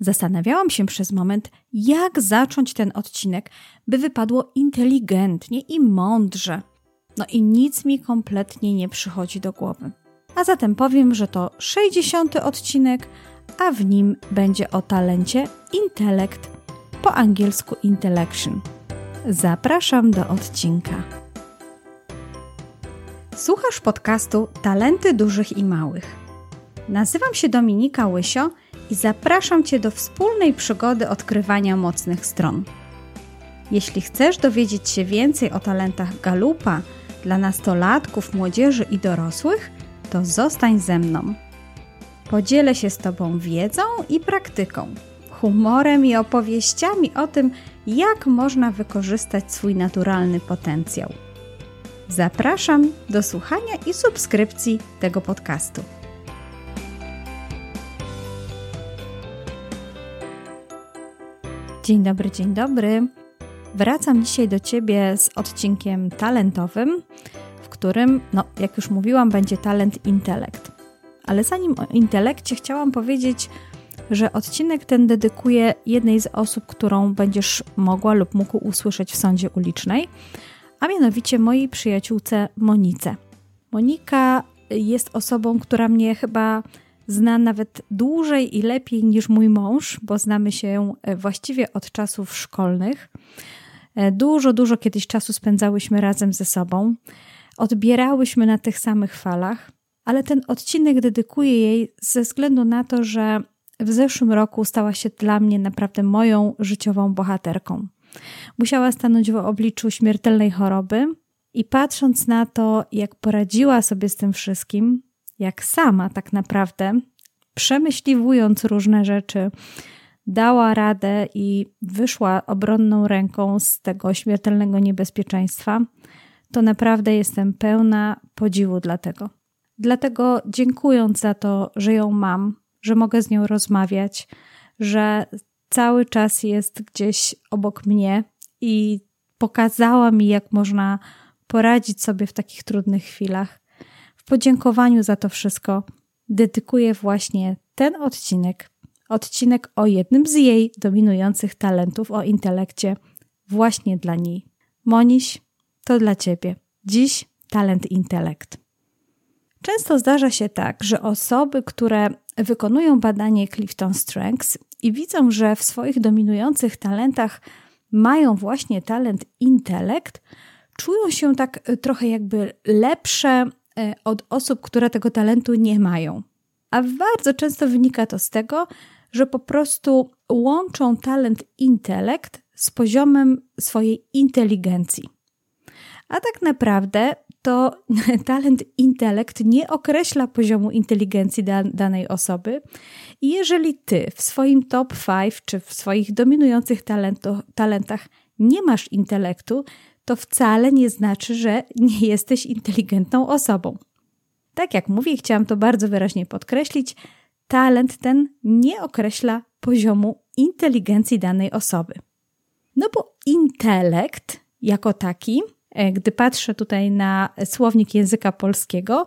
Zastanawiałam się przez moment, jak zacząć ten odcinek, by wypadło inteligentnie i mądrze. No i nic mi kompletnie nie przychodzi do głowy. A zatem powiem, że to 60 odcinek, a w nim będzie o talencie intelekt, po angielsku intellection. Zapraszam do odcinka. Słuchasz podcastu Talenty Dużych i Małych. Nazywam się Dominika Łysio i zapraszam Cię do wspólnej przygody odkrywania mocnych stron. Jeśli chcesz dowiedzieć się więcej o talentach Galupa dla nastolatków, młodzieży i dorosłych, to zostań ze mną. Podzielę się z Tobą wiedzą i praktyką, humorem i opowieściami o tym, jak można wykorzystać swój naturalny potencjał. Zapraszam do słuchania i subskrypcji tego podcastu. Dzień dobry, dzień dobry. Wracam dzisiaj do Ciebie z odcinkiem talentowym, w którym, no, jak już mówiłam, będzie talent intelekt. Ale zanim o intelekcie, chciałam powiedzieć, że odcinek ten dedykuję jednej z osób, którą będziesz mogła lub mógł usłyszeć w sądzie ulicznej, a mianowicie mojej przyjaciółce Monice. Monika jest osobą, która mnie chyba zna nawet dłużej i lepiej niż mój mąż, bo znamy się e, właściwie od czasów szkolnych. E, dużo, dużo kiedyś czasu spędzałyśmy razem ze sobą. Odbierałyśmy na tych samych falach, ale ten odcinek dedykuję jej ze względu na to, że w zeszłym roku stała się dla mnie naprawdę moją życiową bohaterką. Musiała stanąć w obliczu śmiertelnej choroby i patrząc na to, jak poradziła sobie z tym wszystkim, jak sama tak naprawdę, przemyśliwując różne rzeczy, dała radę i wyszła obronną ręką z tego śmiertelnego niebezpieczeństwa, to naprawdę jestem pełna podziwu dla tego. Dlatego dziękując za to, że ją mam, że mogę z nią rozmawiać, że cały czas jest gdzieś obok mnie i pokazała mi, jak można poradzić sobie w takich trudnych chwilach, podziękowaniu za to wszystko dedykuję właśnie ten odcinek, odcinek o jednym z jej dominujących talentów o intelekcie, właśnie dla niej. Moniś, to dla ciebie. Dziś talent intelekt. Często zdarza się tak, że osoby, które wykonują badanie Clifton Strengths i widzą, że w swoich dominujących talentach mają właśnie talent intelekt, czują się tak trochę jakby lepsze od osób, które tego talentu nie mają. A bardzo często wynika to z tego, że po prostu łączą talent intelekt z poziomem swojej inteligencji. A tak naprawdę to talent intelekt nie określa poziomu inteligencji danej osoby. I jeżeli ty w swoim top 5 czy w swoich dominujących talentach nie masz intelektu, to wcale nie znaczy, że nie jesteś inteligentną osobą. Tak jak mówię, chciałam to bardzo wyraźnie podkreślić, talent ten nie określa poziomu inteligencji danej osoby. No bo intelekt jako taki, e, gdy patrzę tutaj na słownik języka polskiego,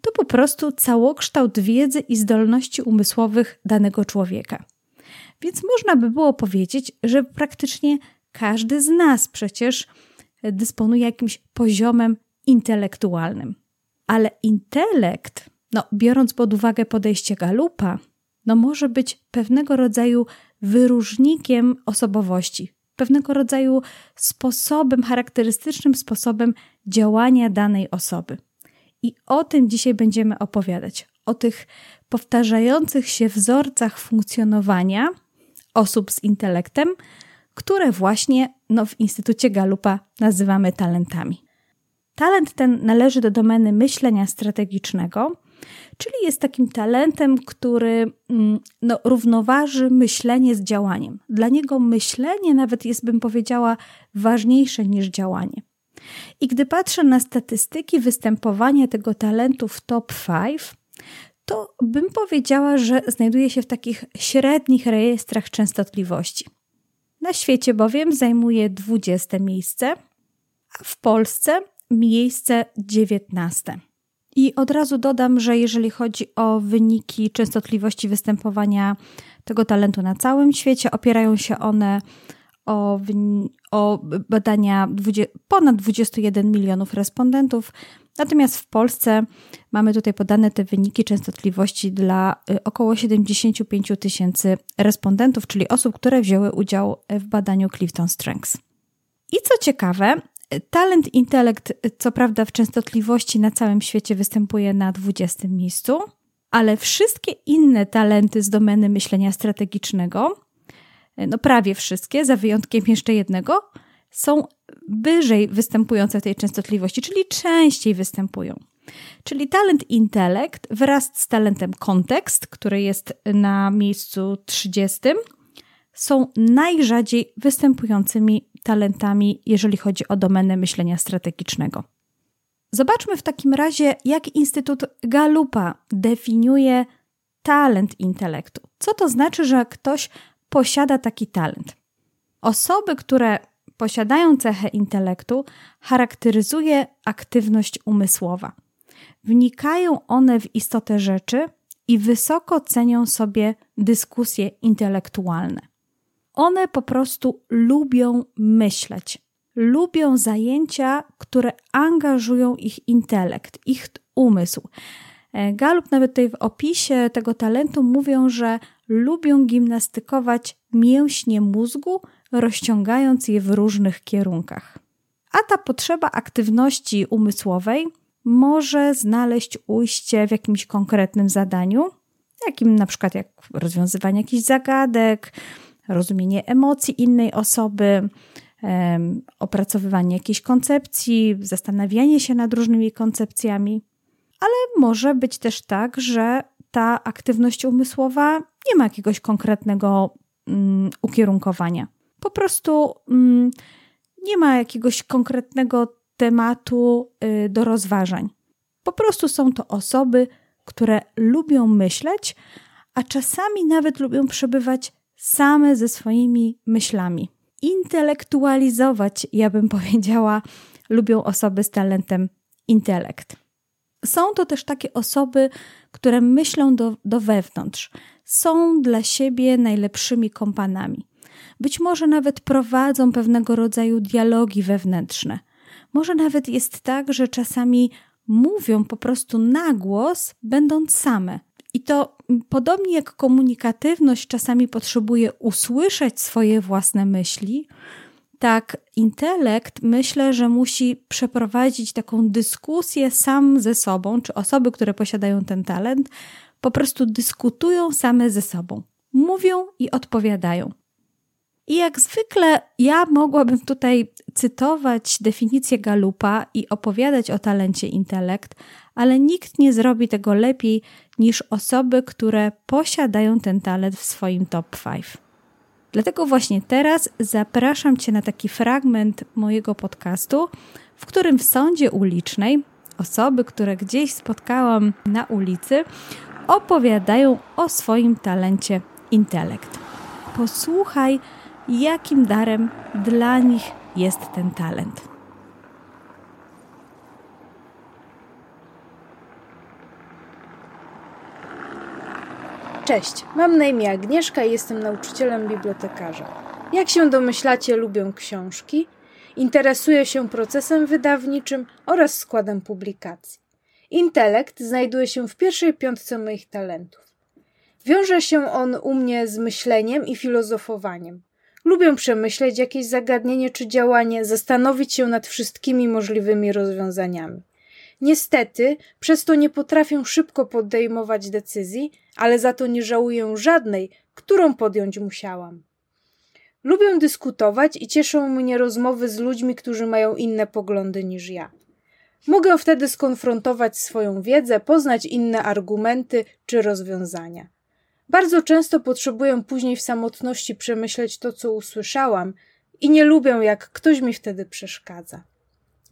to po prostu całokształt wiedzy i zdolności umysłowych danego człowieka. Więc można by było powiedzieć, że praktycznie każdy z nas przecież dysponuje jakimś poziomem intelektualnym. Ale intelekt, no, biorąc pod uwagę podejście Galupa, no, może być pewnego rodzaju wyróżnikiem osobowości, pewnego rodzaju sposobem, charakterystycznym sposobem działania danej osoby. I o tym dzisiaj będziemy opowiadać. O tych powtarzających się wzorcach funkcjonowania osób z intelektem, które właśnie no, w Instytucie Galupa nazywamy talentami. Talent ten należy do domeny myślenia strategicznego, czyli jest takim talentem, który mm, no, równoważy myślenie z działaniem. Dla niego myślenie nawet jest, bym powiedziała, ważniejsze niż działanie. I gdy patrzę na statystyki występowania tego talentu w top 5, to bym powiedziała, że znajduje się w takich średnich rejestrach częstotliwości. Na świecie bowiem zajmuje 20 miejsce, a w Polsce miejsce 19. I od razu dodam, że jeżeli chodzi o wyniki częstotliwości występowania tego talentu na całym świecie, opierają się one o, o badania 20, ponad 21 milionów respondentów. Natomiast w Polsce mamy tutaj podane te wyniki częstotliwości dla y, około 75 tysięcy respondentów, czyli osób, które wzięły udział w badaniu Clifton Strengths. I co ciekawe, talent intelekt, co prawda w częstotliwości na całym świecie występuje na 20 miejscu, ale wszystkie inne talenty z domeny myślenia strategicznego no prawie wszystkie, za wyjątkiem jeszcze jednego, są wyżej występujące w tej częstotliwości, czyli częściej występują. Czyli talent intelekt wraz z talentem kontekst, który jest na miejscu 30, są najrzadziej występującymi talentami, jeżeli chodzi o domenę myślenia strategicznego. Zobaczmy w takim razie, jak Instytut Galupa definiuje talent intelektu. Co to znaczy, że ktoś posiada taki talent. Osoby, które posiadają cechę intelektu, charakteryzuje aktywność umysłowa. Wnikają one w istotę rzeczy i wysoko cenią sobie dyskusje intelektualne. One po prostu lubią myśleć, lubią zajęcia, które angażują ich intelekt, ich umysł. E, Galup nawet tutaj w opisie tego talentu mówią, że lubią gimnastykować mięśnie mózgu, rozciągając je w różnych kierunkach. A ta potrzeba aktywności umysłowej może znaleźć ujście w jakimś konkretnym zadaniu, jakim na przykład jak rozwiązywanie jakichś zagadek, rozumienie emocji innej osoby, opracowywanie jakiejś koncepcji, zastanawianie się nad różnymi koncepcjami. Ale może być też tak, że ta aktywność umysłowa nie ma jakiegoś konkretnego mm, ukierunkowania. Po prostu mm, nie ma jakiegoś konkretnego tematu y, do rozważań. Po prostu są to osoby, które lubią myśleć, a czasami nawet lubią przebywać same ze swoimi myślami. Intelektualizować, ja bym powiedziała, lubią osoby z talentem intelekt. Są to też takie osoby, które myślą do, do wewnątrz, są dla siebie najlepszymi kompanami. Być może nawet prowadzą pewnego rodzaju dialogi wewnętrzne. Może nawet jest tak, że czasami mówią po prostu na głos, będąc same. I to podobnie jak komunikatywność czasami potrzebuje usłyszeć swoje własne myśli, tak intelekt myślę, że musi przeprowadzić taką dyskusję sam ze sobą, czy osoby, które posiadają ten talent, po prostu dyskutują same ze sobą. Mówią i odpowiadają. I jak zwykle ja mogłabym tutaj cytować definicję Galupa i opowiadać o talencie intelekt, ale nikt nie zrobi tego lepiej niż osoby, które posiadają ten talent w swoim top 5. Dlatego właśnie teraz zapraszam Cię na taki fragment mojego podcastu, w którym w sądzie ulicznej osoby, które gdzieś spotkałam na ulicy, opowiadają o swoim talencie intelekt. Posłuchaj, jakim darem dla nich jest ten talent. Cześć, mam na imię Agnieszka i jestem nauczycielem bibliotekarzem. Jak się domyślacie, lubię książki, interesuję się procesem wydawniczym oraz składem publikacji. Intelekt znajduje się w pierwszej piątce moich talentów. Wiąże się on u mnie z myśleniem i filozofowaniem. Lubię przemyśleć jakieś zagadnienie czy działanie, zastanowić się nad wszystkimi możliwymi rozwiązaniami. Niestety, przez to nie potrafię szybko podejmować decyzji, ale za to nie żałuję żadnej, którą podjąć musiałam. Lubię dyskutować i cieszą mnie rozmowy z ludźmi, którzy mają inne poglądy niż ja. Mogę wtedy skonfrontować swoją wiedzę, poznać inne argumenty czy rozwiązania. Bardzo często potrzebuję później w samotności przemyśleć to, co usłyszałam, i nie lubię, jak ktoś mi wtedy przeszkadza.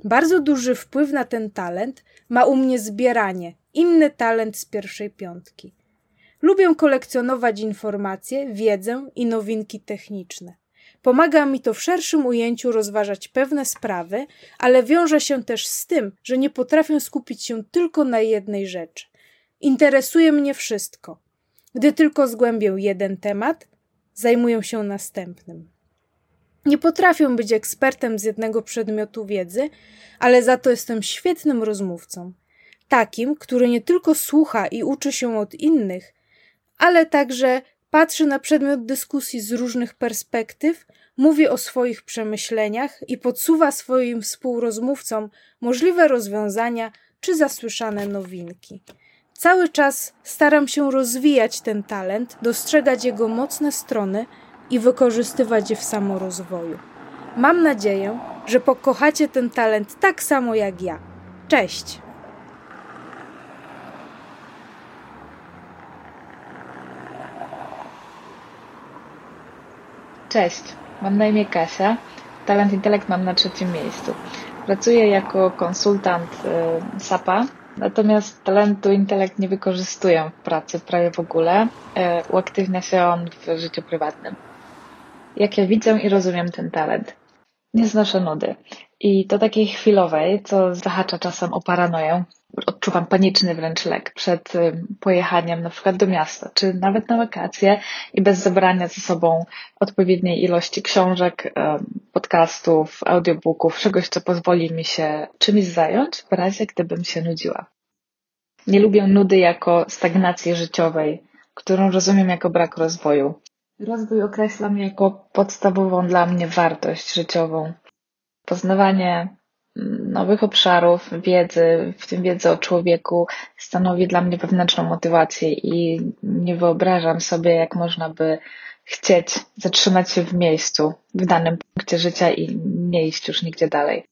Bardzo duży wpływ na ten talent ma u mnie zbieranie, inny talent z pierwszej piątki. Lubię kolekcjonować informacje, wiedzę i nowinki techniczne. Pomaga mi to w szerszym ujęciu rozważać pewne sprawy, ale wiąże się też z tym, że nie potrafię skupić się tylko na jednej rzeczy. Interesuje mnie wszystko. Gdy tylko zgłębię jeden temat, zajmuję się następnym. Nie potrafię być ekspertem z jednego przedmiotu wiedzy, ale za to jestem świetnym rozmówcą. Takim, który nie tylko słucha i uczy się od innych, ale także patrzy na przedmiot dyskusji z różnych perspektyw, mówi o swoich przemyśleniach i podsuwa swoim współrozmówcom możliwe rozwiązania czy zasłyszane nowinki. Cały czas staram się rozwijać ten talent, dostrzegać jego mocne strony i wykorzystywać je w samorozwoju. Mam nadzieję, że pokochacie ten talent tak samo jak ja. Cześć! Cześć, mam na imię Kasia. Talent Intelekt mam na trzecim miejscu. Pracuję jako konsultant y, SAPA, natomiast talentu intelekt nie wykorzystuję w pracy prawie w ogóle. Y, uaktywnia się on w życiu prywatnym. Jak ja widzę i rozumiem ten talent. Nie znoszę nudy. I to takiej chwilowej, co zahacza czasem o paranoję, odczuwam paniczny wręcz lek przed pojechaniem na przykład do miasta, czy nawet na wakacje i bez zabrania ze sobą odpowiedniej ilości książek, podcastów, audiobooków, czegoś, co pozwoli mi się czymś zająć w razie, gdybym się nudziła. Nie lubię nudy jako stagnacji życiowej, którą rozumiem jako brak rozwoju. Rozwój określam jako podstawową dla mnie wartość życiową. Poznawanie nowych obszarów wiedzy, w tym wiedzy o człowieku, stanowi dla mnie wewnętrzną motywację i nie wyobrażam sobie, jak można by chcieć zatrzymać się w miejscu, w danym punkcie życia i nie iść już nigdzie dalej.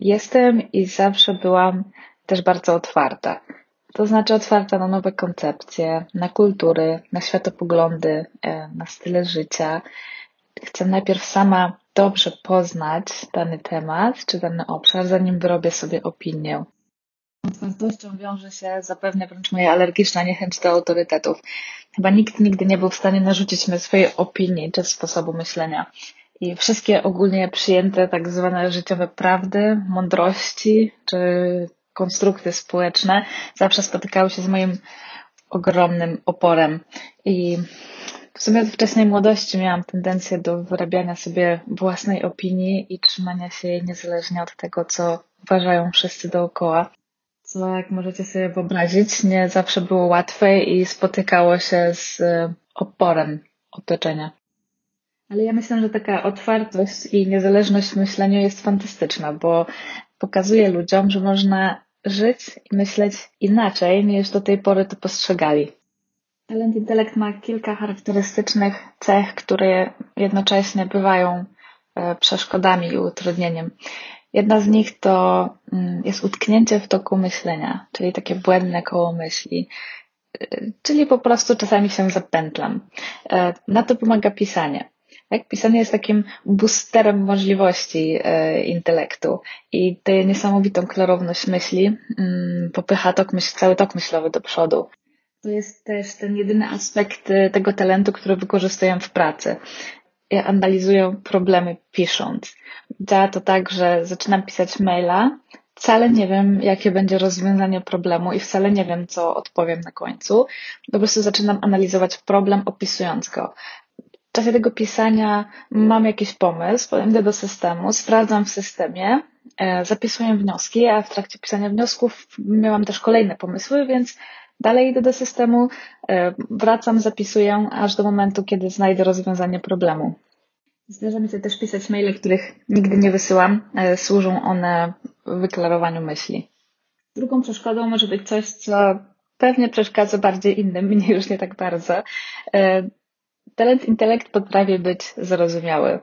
Jestem i zawsze byłam też bardzo otwarta. To znaczy otwarta na nowe koncepcje, na kultury, na światopoglądy, e, na style życia. Chcę najpierw sama dobrze poznać dany temat czy dany obszar, zanim wyrobię sobie opinię. Z otwartością wiąże się zapewne wręcz moja alergiczna niechęć do autorytetów. Chyba nikt nigdy nie był w stanie narzucić mi swojej opinii czy sposobu myślenia. I wszystkie ogólnie przyjęte tak zwane życiowe prawdy, mądrości czy konstrukty społeczne zawsze spotykały się z moim ogromnym oporem. I w sumie od wczesnej młodości miałam tendencję do wyrabiania sobie własnej opinii i trzymania się jej niezależnie od tego, co uważają wszyscy dookoła. Co, jak możecie sobie wyobrazić, nie zawsze było łatwe i spotykało się z e, oporem otoczenia. Ale ja myślę, że taka otwartość i niezależność w myśleniu jest fantastyczna, bo pokazuje ludziom, że można żyć i myśleć inaczej niż do tej pory to postrzegali. Talent intelekt ma kilka charakterystycznych cech, które jednocześnie bywają e, przeszkodami i utrudnieniem. Jedna z nich to mm, jest utknięcie w toku myślenia, czyli takie błędne koło myśli, e, czyli po prostu czasami się zapętlam. E, na to pomaga pisanie. Tak? Pisanie jest takim boosterem możliwości intelektu i daje niesamowitą klarowność myśli, mm, popycha tok myśl, cały tok myślowy do przodu. To jest też ten jedyny aspekt y, tego talentu, który wykorzystuję w pracy. Ja analizuję problemy pisząc. Działa to tak, że zaczynam pisać maila, wcale nie wiem, jakie będzie rozwiązanie problemu i wcale nie wiem, co odpowiem na końcu. Po prostu zaczynam analizować problem, opisując go. W czasie tego pisania mam jakiś pomysł, idę do systemu, sprawdzam w systemie, e, zapisuję wnioski, a w trakcie pisania wniosków miałam też kolejne pomysły, więc Dalej idę do systemu, e, wracam, zapisuję, aż do momentu, kiedy znajdę rozwiązanie problemu. Zdarza mi się też pisać maile, których nigdy nie wysyłam. E, służą one wyklarowaniu myśli. Drugą przeszkodą może być coś, co pewnie przeszkadza bardziej innym, mnie już nie tak bardzo. E, talent intelekt potrafi być zrozumiały,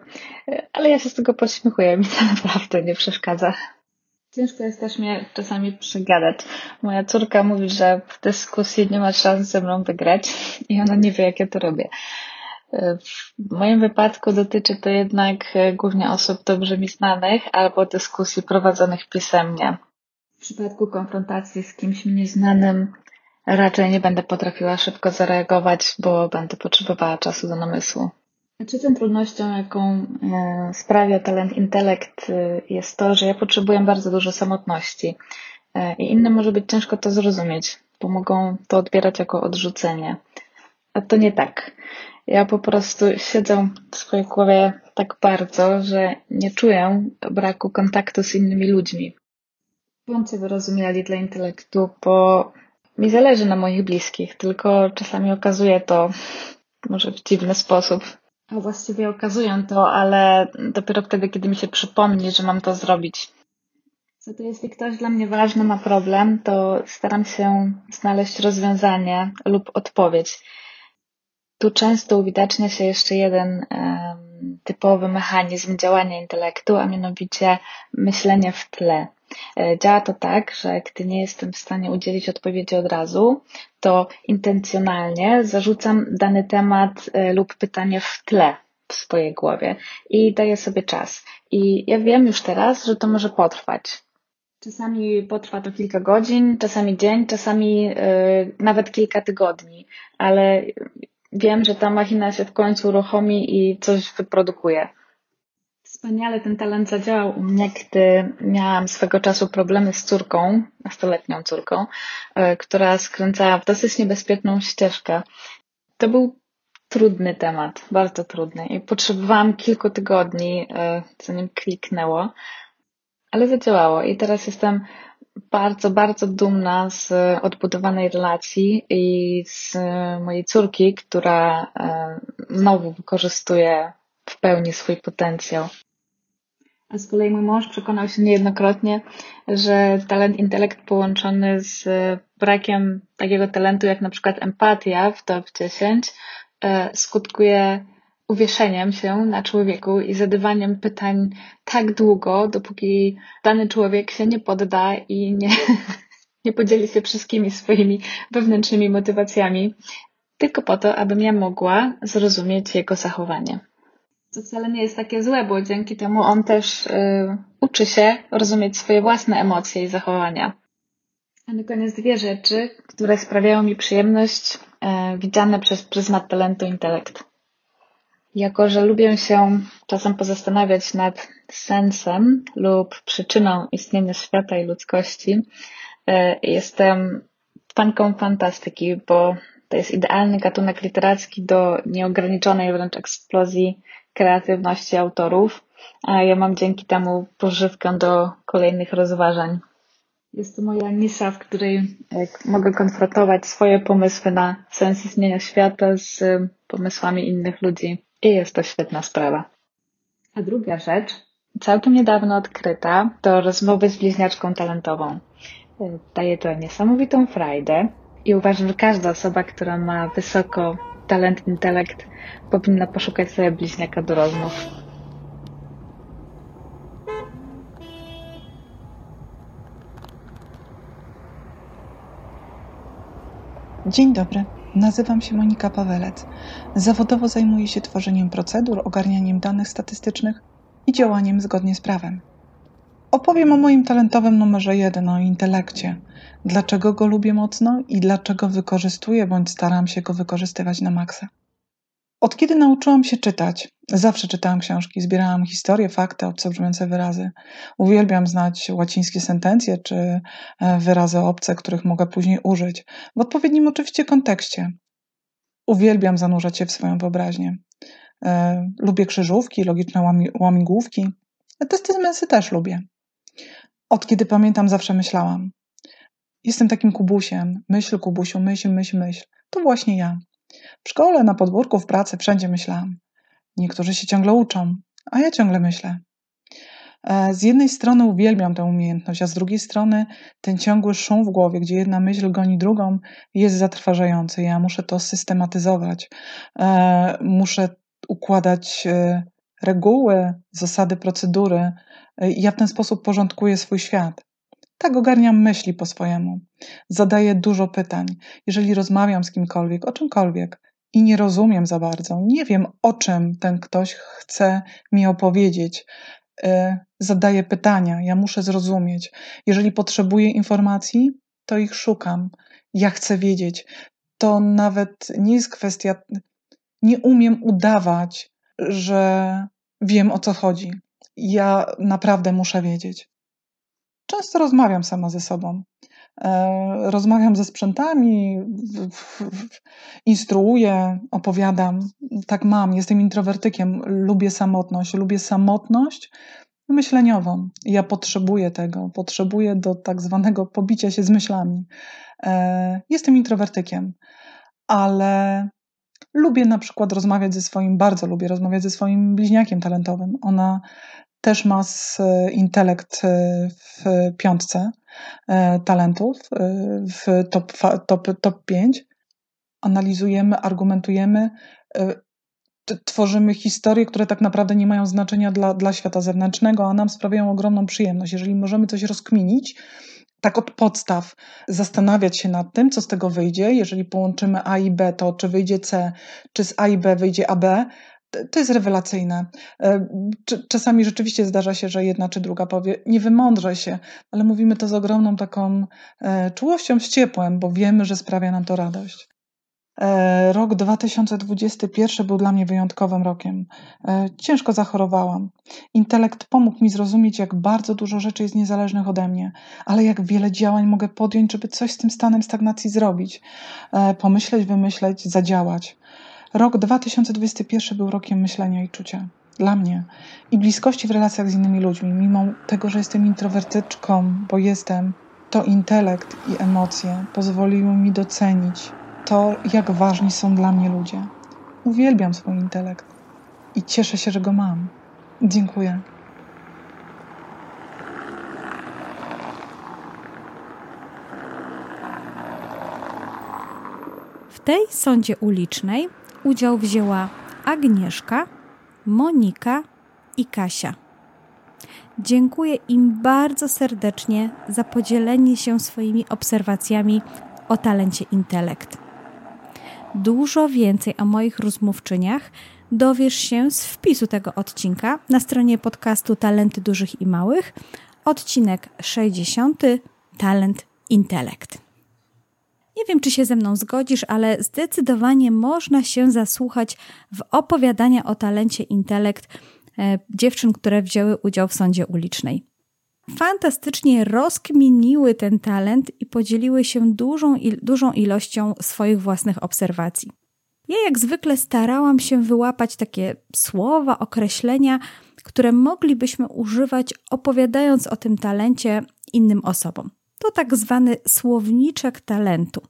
ale ja się z tego podśmiechuję, mi to naprawdę nie przeszkadza. Ciężko jest też mnie czasami przegadać. Moja córka mówi, że w dyskusji nie ma szans ze mną wygrać i ona nie wie, jak ja to robię. W moim wypadku dotyczy to jednak głównie osób dobrze mi znanych albo dyskusji prowadzonych pisemnie. W przypadku konfrontacji z kimś mi nieznanym raczej nie będę potrafiła szybko zareagować, bo będę potrzebowała czasu do namysłu. Trzecią trudnością, jaką e, sprawia talent intelekt, e, jest to, że ja potrzebuję bardzo dużo samotności. E, I innym może być ciężko to zrozumieć, bo mogą to odbierać jako odrzucenie. A to nie tak. Ja po prostu siedzę w swojej głowie tak bardzo, że nie czuję braku kontaktu z innymi ludźmi. Bądźcie wyrozumiali dla intelektu, bo mi zależy na moich bliskich, tylko czasami okazuje to może w dziwny sposób. A właściwie okazuję to, ale dopiero wtedy, kiedy mi się przypomni, że mam to zrobić. Co to jeśli ktoś dla mnie ważny ma problem, to staram się znaleźć rozwiązanie lub odpowiedź. Tu często uwidacznia się jeszcze jeden typowy mechanizm działania intelektu, a mianowicie myślenie w tle. E, działa to tak, że gdy nie jestem w stanie udzielić odpowiedzi od razu, to intencjonalnie zarzucam dany temat e, lub pytanie w tle w swojej głowie i daję sobie czas. I ja wiem już teraz, że to może potrwać. Czasami potrwa to kilka godzin, czasami dzień, czasami yy, nawet kilka tygodni, ale wiem, że ta machina się w końcu uruchomi i coś wyprodukuje. Wspaniale ten talent zadziałał u mnie, gdy miałam swego czasu problemy z córką, nastoletnią córką, e, która skręcała w dosyć niebezpieczną ścieżkę. To był trudny temat, bardzo trudny i potrzebowałam kilku tygodni, e, zanim kliknęło, ale zadziałało i teraz jestem bardzo, bardzo dumna z odbudowanej relacji i z mojej córki, która e, znowu wykorzystuje w pełni swój potencjał. A z kolei mój mąż przekonał się niejednokrotnie, że talent intelekt połączony z brakiem takiego talentu jak na przykład empatia w top 10 e, skutkuje uwieszeniem się na człowieku i zadawaniem pytań tak długo, dopóki dany człowiek się nie podda i nie, nie podzieli się wszystkimi swoimi wewnętrznymi motywacjami, tylko po to, abym ja mogła zrozumieć jego zachowanie. Co wcale nie jest takie złe, bo dzięki temu on też y, uczy się rozumieć swoje własne emocje i zachowania. A na koniec dwie rzeczy, które sprawiają mi przyjemność, y, widziane przez pryzmat talentu intelekt. Jako, że lubię się czasem pozastanawiać nad sensem lub przyczyną istnienia świata i ludzkości, e, jestem fanką fantastyki, bo to jest idealny gatunek literacki do nieograniczonej wręcz eksplozji kreatywności autorów, a ja mam dzięki temu pożywkę do kolejnych rozważań. Jest to moja nisza, w której mogę konfrontować swoje pomysły na sens istnienia świata z pomysłami innych ludzi. I jest to świetna sprawa. A druga rzecz, całkiem niedawno odkryta, to rozmowy z bliźniaczką talentową. Daje to niesamowitą frajdę i uważam, że każda osoba, która ma wysoko talent, intelekt, powinna poszukać sobie bliźniaka do rozmów. Dzień dobry. Nazywam się Monika Pawelec. Zawodowo zajmuję się tworzeniem procedur, ogarnianiem danych statystycznych i działaniem zgodnie z prawem. Opowiem o moim talentowym numerze jeden, o intelekcie. Dlaczego go lubię mocno i dlaczego wykorzystuję bądź staram się go wykorzystywać na maksa. Od kiedy nauczyłam się czytać, zawsze czytałam książki, zbierałam historie, fakty, obce brzmiące wyrazy. Uwielbiam znać łacińskie sentencje czy e, wyrazy obce, których mogę później użyć, w odpowiednim oczywiście kontekście. Uwielbiam zanurzać się w swoją wyobraźnię. E, lubię krzyżówki, logiczne łamigłówki. Testy zmysły też lubię. Od kiedy pamiętam, zawsze myślałam. Jestem takim kubusiem. Myśl, kubusiu, myśl, myśl, myśl. To właśnie ja. W szkole, na podwórku, w pracy, wszędzie myślałam. Niektórzy się ciągle uczą, a ja ciągle myślę. E, z jednej strony uwielbiam tę umiejętność, a z drugiej strony ten ciągły szum w głowie, gdzie jedna myśl goni drugą, jest zatrważający. Ja muszę to systematyzować, e, muszę układać e, reguły, zasady, procedury. Ja w ten sposób porządkuję swój świat. Tak ogarniam myśli po swojemu. Zadaję dużo pytań. Jeżeli rozmawiam z kimkolwiek, o czymkolwiek i nie rozumiem za bardzo, nie wiem o czym ten ktoś chce mi opowiedzieć, yy, zadaję pytania. Ja muszę zrozumieć. Jeżeli potrzebuję informacji, to ich szukam. Ja chcę wiedzieć. To nawet nie jest kwestia, nie umiem udawać, że wiem o co chodzi. Ja naprawdę muszę wiedzieć. Często rozmawiam sama ze sobą. E, rozmawiam ze sprzętami, instruuję, opowiadam. Tak mam, jestem introwertykiem, lubię samotność, lubię samotność myśleniową. Ja potrzebuję tego, potrzebuję do tak zwanego pobicia się z myślami. E, jestem introwertykiem, ale lubię na przykład rozmawiać ze swoim, bardzo lubię rozmawiać ze swoim bliźniakiem talentowym. Ona też ma intelekt e, w piątce e, talentów, w top, top, top 5. Analizujemy, argumentujemy, tworzymy historie, które tak naprawdę nie mają znaczenia dla, dla świata zewnętrznego, a nam sprawiają ogromną przyjemność. Jeżeli możemy coś rozkminić, tak od podstaw zastanawiać się nad tym, co z tego wyjdzie. Jeżeli połączymy A i B, to czy wyjdzie C, czy z A i B wyjdzie AB, to jest rewelacyjne. E, czasami rzeczywiście zdarza się, że jedna czy druga powie, nie wymądrze się, ale mówimy to z ogromną taką e, czułością, z ciepłem, bo wiemy, że sprawia nam to radość. E, rok 2021 był dla mnie wyjątkowym rokiem. E, ciężko zachorowałam. Intelekt pomógł mi zrozumieć, jak bardzo dużo rzeczy jest niezależnych ode mnie, ale jak wiele działań mogę podjąć, żeby coś z tym stanem stagnacji zrobić. E, pomyśleć, wymyśleć, zadziałać. Rok 2021 był rokiem myślenia i czucia. Dla mnie. I bliskości w relacjach z innymi ludźmi. Mimo tego, że jestem introwertyczką, bo jestem, to intelekt i emocje pozwoliły mi docenić to, jak ważni są dla mnie ludzie. Uwielbiam swój intelekt i cieszę się, że go mam. Dziękuję. W tej sądzie ulicznej udział wzięła Agnieszka, Monika i Kasia. Dziękuję im bardzo serdecznie za podzielenie się swoimi obserwacjami o talencie intelekt. Dużo więcej o moich rozmówczyniach dowiesz się z wpisu tego odcinka na stronie podcastu Talenty Dużych i Małych, odcinek 60 Talent Intelekt. Nie wiem, czy się ze mną zgodzisz, ale zdecydowanie można się zasłuchać w opowiadania o talencie intelekt e, dziewczyn, które wzięły udział w sądzie ulicznej fantastycznie rozkminiły ten talent i podzieliły się dużą, dużą ilością swoich własnych obserwacji. Ja jak zwykle starałam się wyłapać takie słowa, określenia, które moglibyśmy używać opowiadając o tym talencie innym osobom. To tak zwany słowniczek talentu.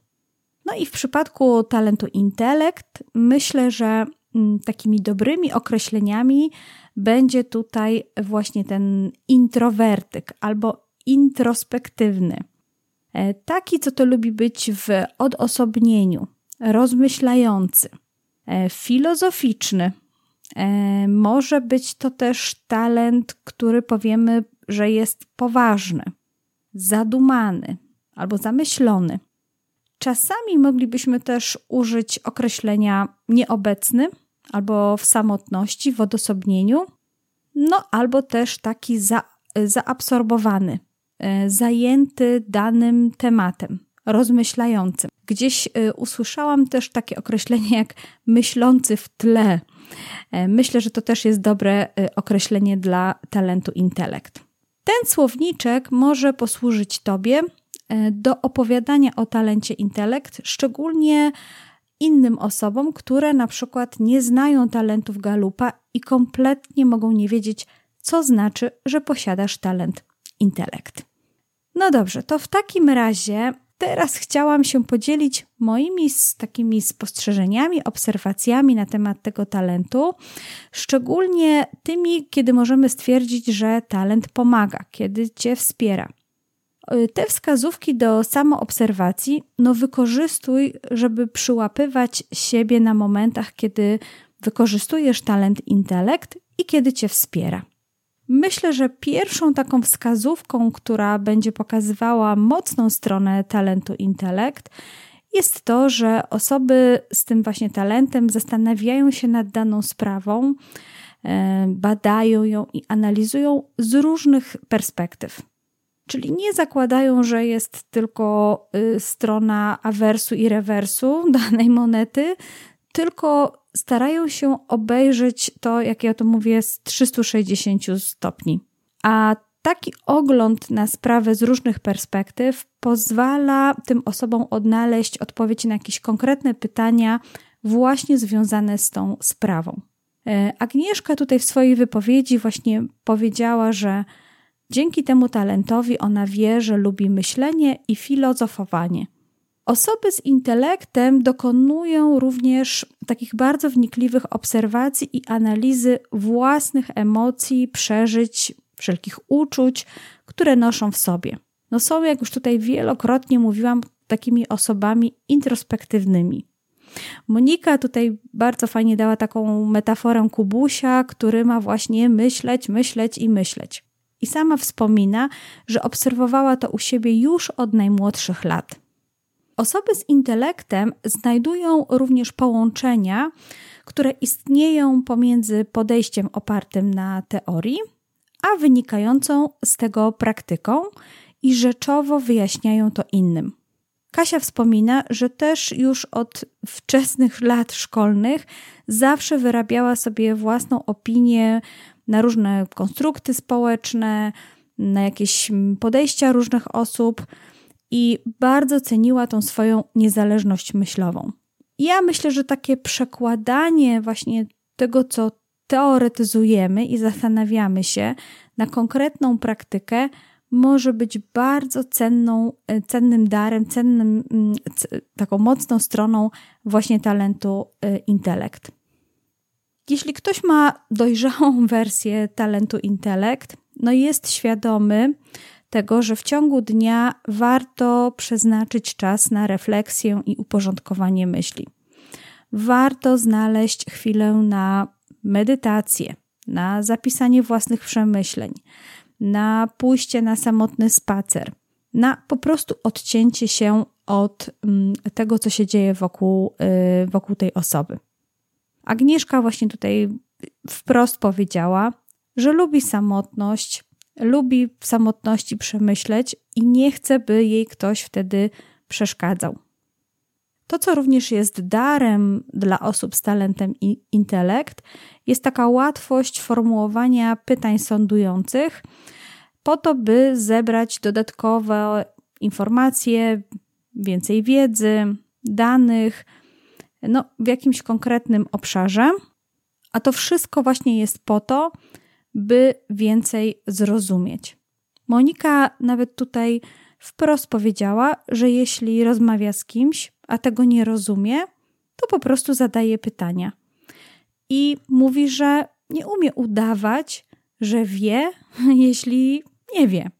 No i w przypadku talentu intelekt, myślę, że mm, takimi dobrymi określeniami będzie tutaj właśnie ten introwertyk albo introspektywny. E, taki, co to lubi być w odosobnieniu, rozmyślający, e, filozoficzny. E, może być to też talent, który powiemy, że jest poważny, zadumany albo zamyślony. Czasami moglibyśmy też użyć określenia nieobecny albo w samotności, w odosobnieniu, no albo też taki za, zaabsorbowany, e, zajęty danym tematem, rozmyślającym. Gdzieś e, usłyszałam też takie określenie jak myślący w tle. E, myślę, że to też jest dobre określenie dla talentu intelekt. Ten słowniczek może posłużyć Tobie do opowiadania o talencie intelekt, szczególnie innym osobom, które na przykład nie znają talentów Galupa i kompletnie mogą nie wiedzieć, co znaczy, że posiadasz talent intelekt. No dobrze, to w takim razie teraz chciałam się podzielić moimi takimi spostrzeżeniami, obserwacjami na temat tego talentu, szczególnie tymi, kiedy możemy stwierdzić, że talent pomaga, kiedy cię wspiera. Y, te wskazówki do samoobserwacji no wykorzystuj, żeby przyłapywać siebie na momentach, kiedy wykorzystujesz talent intelekt i kiedy cię wspiera. Myślę, że pierwszą taką wskazówką, która będzie pokazywała mocną stronę talentu intelekt, jest to, że osoby z tym właśnie talentem zastanawiają się nad daną sprawą, e, badają ją i analizują z różnych perspektyw. Czyli nie zakładają, że jest tylko y, strona awersu i rewersu danej monety, tylko starają się obejrzeć to, jak ja to mówię, z 360 stopni. A taki ogląd na sprawę z różnych perspektyw pozwala tym osobom odnaleźć odpowiedź na jakieś konkretne pytania, właśnie związane z tą sprawą. E, Agnieszka tutaj w swojej wypowiedzi właśnie powiedziała, że dzięki temu talentowi ona wie, że lubi myślenie i filozofowanie. Osoby z intelektem dokonują również takich bardzo wnikliwych obserwacji i analizy własnych emocji, przeżyć, wszelkich uczuć, które noszą w sobie. No są, jak już tutaj wielokrotnie mówiłam, takimi osobami introspektywnymi. Monika tutaj bardzo fajnie dała taką metaforę kubusia, który ma właśnie myśleć, myśleć i myśleć. I sama wspomina, że obserwowała to u siebie już od najmłodszych lat. Osoby z intelektem znajdują również połączenia, które istnieją pomiędzy podejściem opartym na teorii, a wynikającą z tego praktyką i rzeczowo wyjaśniają to innym. Kasia wspomina, że też już od wczesnych lat szkolnych zawsze wyrabiała sobie własną opinię na różne konstrukty społeczne, na jakieś podejścia różnych osób i bardzo ceniła tą swoją niezależność myślową. Ja myślę, że takie przekładanie właśnie tego, co teoretyzujemy i zastanawiamy się na konkretną praktykę, może być bardzo cenną, e, cennym darem, cennym, mm, taką mocną stroną właśnie talentu e, intelekt. Jeśli ktoś ma dojrzałą wersję talentu intelekt, no jest świadomy tego, że w ciągu dnia warto przeznaczyć czas na refleksję i uporządkowanie myśli. Warto znaleźć chwilę na medytację, na zapisanie własnych przemyśleń, na pójście na samotny spacer, na po prostu odcięcie się od mm, tego, co się dzieje wokół, y, wokół tej osoby. Agnieszka właśnie tutaj wprost powiedziała, że lubi samotność, lubi w samotności przemyśleć i nie chce, by jej ktoś wtedy przeszkadzał. To, co również jest darem dla osób z talentem i intelekt, jest taka łatwość formułowania pytań sądujących, po to, by zebrać dodatkowe informacje, więcej wiedzy, danych, no, w jakimś konkretnym obszarze. A to wszystko właśnie jest po to, by więcej zrozumieć. Monika nawet tutaj wprost powiedziała, że jeśli rozmawia z kimś, a tego nie rozumie, to po prostu zadaje pytania. I mówi, że nie umie udawać, że wie, jeśli nie wie.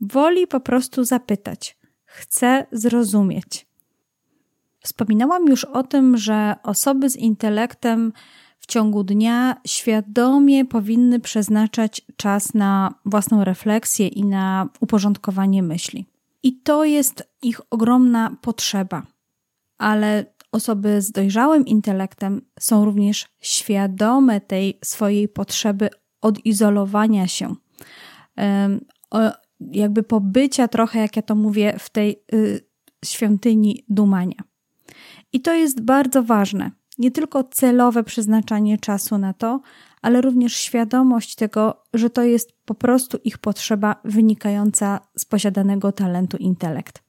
Woli po prostu zapytać. Chce zrozumieć. Wspominałam już o tym, że osoby z intelektem w ciągu dnia świadomie powinny przeznaczać czas na własną refleksję i na uporządkowanie myśli. I to jest ich ogromna potrzeba. Ale osoby z dojrzałym intelektem są również świadome tej swojej potrzeby odizolowania się, jakby pobycia trochę, jak ja to mówię, w tej y, świątyni dumania. I to jest bardzo ważne. Nie tylko celowe przeznaczanie czasu na to, ale również świadomość tego, że to jest po prostu ich potrzeba wynikająca z posiadanego talentu intelekt.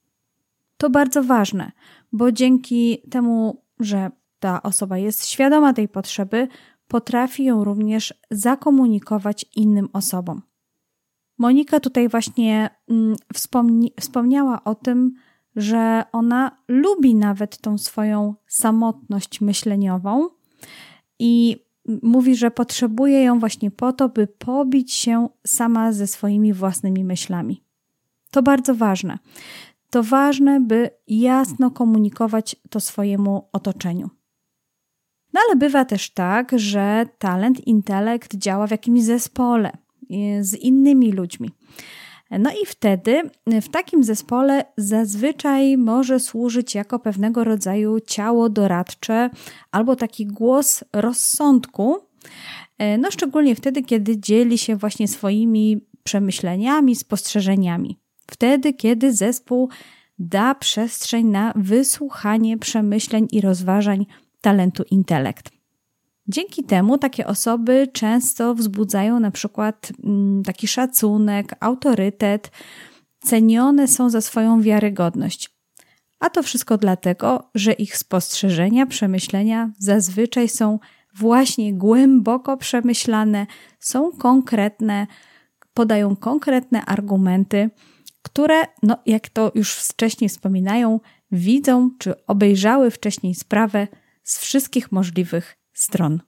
To bardzo ważne, bo dzięki temu, że ta osoba jest świadoma tej potrzeby, potrafi ją również zakomunikować innym osobom. Monika tutaj właśnie mm, wspomni, wspomniała o tym, że ona lubi nawet tą swoją samotność myśleniową i mówi, że potrzebuje ją właśnie po to, by pobić się sama ze swoimi własnymi myślami. To bardzo ważne. To ważne, by jasno komunikować to swojemu otoczeniu. No ale bywa też tak, że talent, intelekt działa w jakimś zespole z innymi ludźmi. No i wtedy w takim zespole zazwyczaj może służyć jako pewnego rodzaju ciało doradcze albo taki głos rozsądku, no szczególnie wtedy, kiedy dzieli się właśnie swoimi przemyśleniami, spostrzeżeniami. Wtedy, kiedy zespół da przestrzeń na wysłuchanie przemyśleń i rozważań talentu intelekt. Dzięki temu takie osoby często wzbudzają na przykład mm, taki szacunek, autorytet, cenione są za swoją wiarygodność. A to wszystko dlatego, że ich spostrzeżenia, przemyślenia zazwyczaj są właśnie głęboko przemyślane, są konkretne, podają konkretne argumenty, które, no, jak to już wcześniej wspominają, widzą czy obejrzały wcześniej sprawę z wszystkich możliwych stron.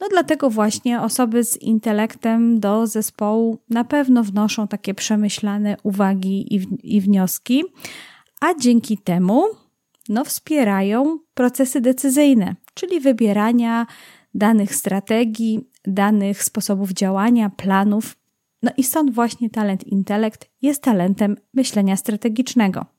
No dlatego właśnie osoby z intelektem do zespołu na pewno wnoszą takie przemyślane uwagi i, i wnioski, a dzięki temu no, wspierają procesy decyzyjne, czyli wybierania danych strategii, danych sposobów działania, planów. No i stąd właśnie talent intelekt jest talentem myślenia strategicznego.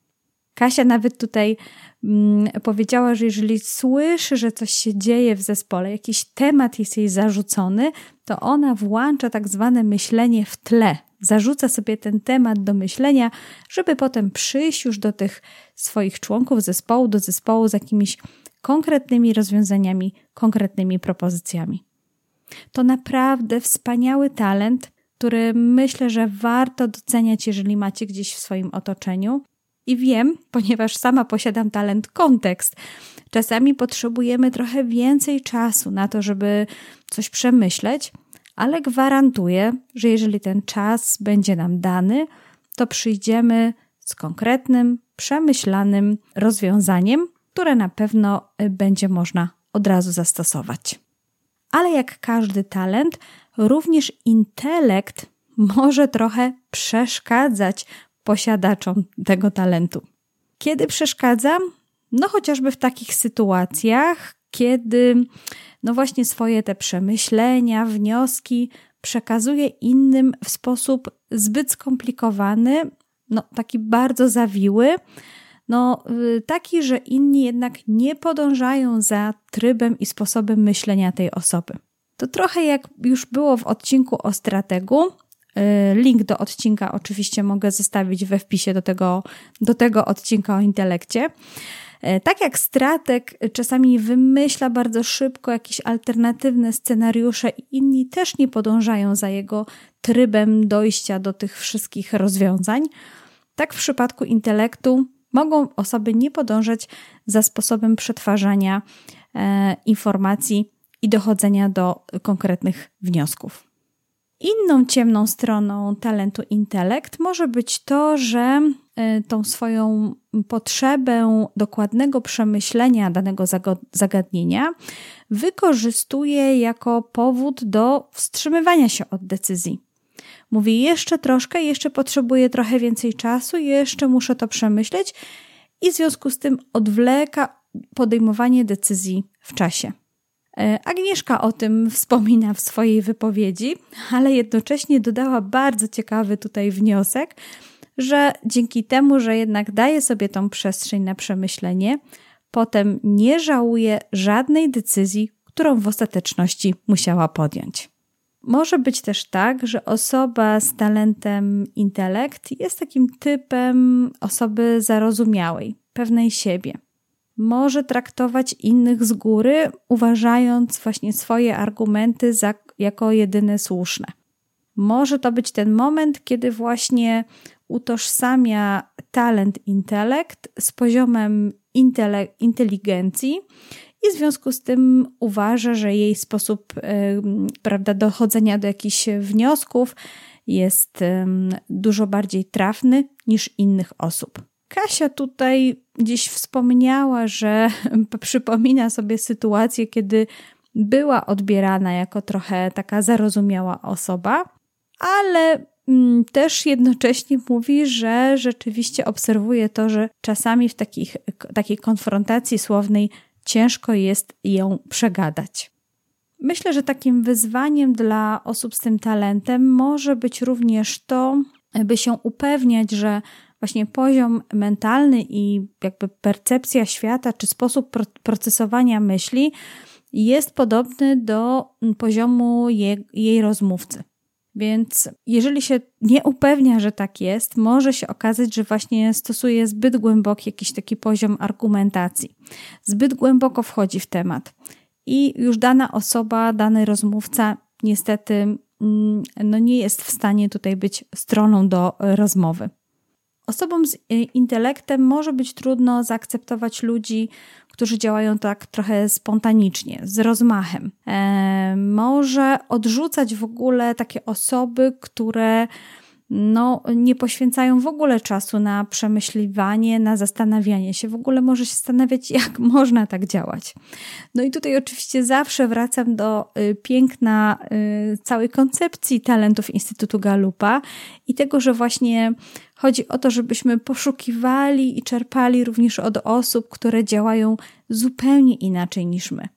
Kasia nawet tutaj mm, powiedziała, że jeżeli słyszy, że coś się dzieje w zespole, jakiś temat jest jej zarzucony, to ona włącza tak zwane myślenie w tle. Zarzuca sobie ten temat do myślenia, żeby potem przyjść już do tych swoich członków zespołu, do zespołu z jakimiś konkretnymi rozwiązaniami, konkretnymi propozycjami. To naprawdę wspaniały talent, który myślę, że warto doceniać, jeżeli macie gdzieś w swoim otoczeniu. I wiem, ponieważ sama posiadam talent kontekst. Czasami potrzebujemy trochę więcej czasu na to, żeby coś przemyśleć, ale gwarantuję, że jeżeli ten czas będzie nam dany, to przyjdziemy z konkretnym, przemyślanym rozwiązaniem, które na pewno y, będzie można od razu zastosować. Ale jak każdy talent, również intelekt może trochę przeszkadzać posiadaczom tego talentu. Kiedy przeszkadza? No chociażby w takich sytuacjach, kiedy no właśnie swoje te przemyślenia, wnioski przekazuje innym w sposób zbyt skomplikowany, no taki bardzo zawiły, no y, taki, że inni jednak nie podążają za trybem i sposobem myślenia tej osoby. To trochę jak już było w odcinku o strategu, link do odcinka oczywiście mogę zostawić we wpisie do tego, do tego odcinka o intelekcie. Y, tak jak strateg czasami wymyśla bardzo szybko jakieś alternatywne scenariusze i inni też nie podążają za jego trybem dojścia do tych wszystkich rozwiązań, tak w przypadku intelektu mogą osoby nie podążać za sposobem przetwarzania e, informacji i dochodzenia do konkretnych wniosków. Inną ciemną stroną talentu intelekt może być to, że y, tą swoją potrzebę dokładnego przemyślenia danego zagadnienia wykorzystuje jako powód do wstrzymywania się od decyzji. Mówi jeszcze troszkę, jeszcze potrzebuję trochę więcej czasu, jeszcze muszę to przemyśleć i w związku z tym odwleka podejmowanie decyzji w czasie. E, Agnieszka o tym wspomina w swojej wypowiedzi, ale jednocześnie dodała bardzo ciekawy tutaj wniosek, że dzięki temu, że jednak daje sobie tą przestrzeń na przemyślenie, potem nie żałuje żadnej decyzji, którą w ostateczności musiała podjąć. Może być też tak, że osoba z talentem intelekt jest takim typem osoby zarozumiałej, pewnej siebie może traktować innych z góry, uważając właśnie swoje argumenty za, jako jedyne słuszne. Może to być ten moment, kiedy właśnie utożsamia talent intelekt z poziomem intele- inteligencji i w związku z tym uważa, że jej sposób prawda, dochodzenia do jakichś wniosków jest dużo bardziej trafny niż innych osób. Kasia tutaj gdzieś wspomniała, że przypomina sobie sytuację, kiedy była odbierana jako trochę taka zarozumiała osoba, ale mm, też jednocześnie mówi, że rzeczywiście obserwuje to, że czasami w takich, takiej konfrontacji słownej ciężko jest ją przegadać. Myślę, że takim wyzwaniem dla osób z tym talentem może być również to, by się upewniać, że właśnie poziom mentalny i jakby percepcja świata, czy sposób procesowania myśli jest podobny do poziomu jej, jej rozmówcy. Więc jeżeli się nie upewnia, że tak jest, może się okazać, że właśnie stosuje zbyt głęboki jakiś taki poziom argumentacji. Zbyt głęboko wchodzi w temat. I już dana osoba, dany rozmówca niestety mm, no nie jest w stanie tutaj być stroną do rozmowy. Osobom z intelektem może być trudno zaakceptować ludzi, którzy działają tak trochę spontanicznie, z rozmachem. E, może odrzucać w ogóle takie osoby, które no, nie poświęcają w ogóle czasu na przemyśliwanie, na zastanawianie się. W ogóle może się zastanawiać, jak można tak działać. No i tutaj oczywiście zawsze wracam do y, piękna y, całej koncepcji talentów Instytutu Galupa i tego, że właśnie chodzi o to, żebyśmy poszukiwali i czerpali również od osób, które działają zupełnie inaczej niż my.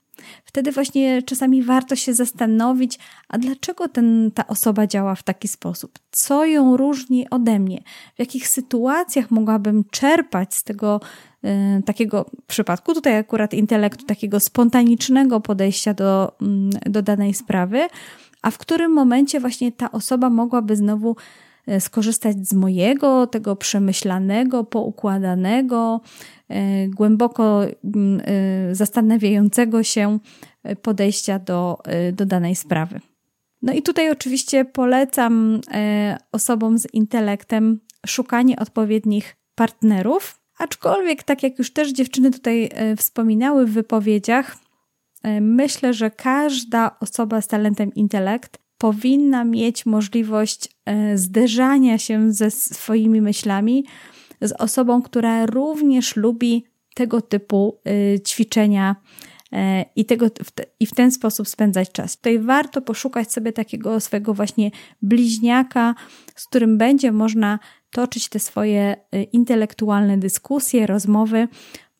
Wtedy właśnie czasami warto się zastanowić, a dlaczego ten, ta osoba działa w taki sposób? Co ją różni ode mnie? W jakich sytuacjach mogłabym czerpać z tego y, takiego przypadku, tutaj akurat intelektu, takiego spontanicznego podejścia do, y, do danej sprawy, a w którym momencie właśnie ta osoba mogłaby znowu skorzystać z mojego, tego przemyślanego, poukładanego, E, głęboko mm, e, zastanawiającego się podejścia do, e, do danej sprawy. No i tutaj oczywiście polecam osobom z intelektem szukanie odpowiednich partnerów, aczkolwiek, tak jak już też dziewczyny tutaj wspominały w wypowiedziach, myślę, że każda osoba z talentem intelekt powinna mieć możliwość zderzania się ze swoimi myślami, z osobą, która również lubi tego typu y, ćwiczenia y, i, tego, i w ten sposób spędzać czas. Tutaj warto poszukać sobie takiego swojego właśnie bliźniaka, z którym będzie można toczyć te swoje intelektualne dyskusje, rozmowy,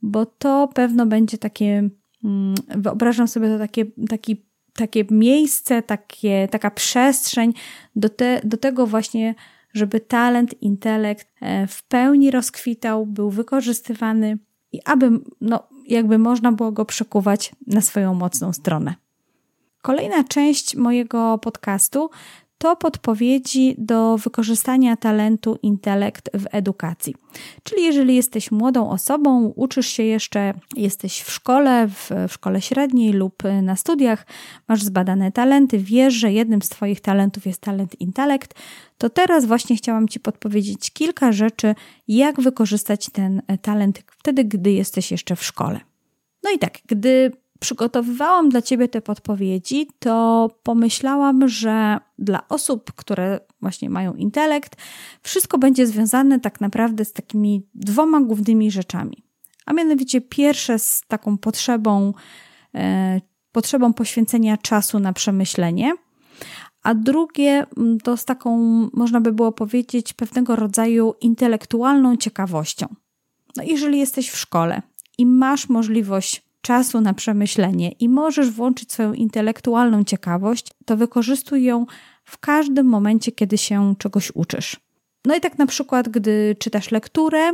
bo to pewno będzie takie, mm, wyobrażam sobie to takie, taki, takie miejsce, takie, taka przestrzeń do, te, do tego właśnie, żeby talent, intelekt e, w pełni rozkwitał, był wykorzystywany i aby, no, jakby można było go przekuwać na swoją mocną stronę. Kolejna część mojego podcastu to podpowiedzi do wykorzystania talentu intelekt w edukacji. Czyli jeżeli jesteś młodą osobą, uczysz się jeszcze, jesteś w szkole, w, w szkole średniej lub na studiach, masz zbadane talenty, wiesz, że jednym z Twoich talentów jest talent intelekt, to teraz właśnie chciałam Ci podpowiedzieć kilka rzeczy, jak wykorzystać ten talent wtedy, gdy jesteś jeszcze w szkole. No i tak, gdy przygotowywałam dla Ciebie te podpowiedzi, to pomyślałam, że dla osób, które właśnie mają intelekt, wszystko będzie związane tak naprawdę z takimi dwoma głównymi rzeczami. A mianowicie pierwsze z taką potrzebą, e, potrzebą poświęcenia czasu na przemyślenie, a drugie to z taką, można by było powiedzieć, pewnego rodzaju intelektualną ciekawością. No, jeżeli jesteś w szkole i masz możliwość czasu na przemyślenie i możesz włączyć swoją intelektualną ciekawość, to wykorzystuj ją w każdym momencie, kiedy się czegoś uczysz. No i tak na przykład, gdy czytasz lekturę,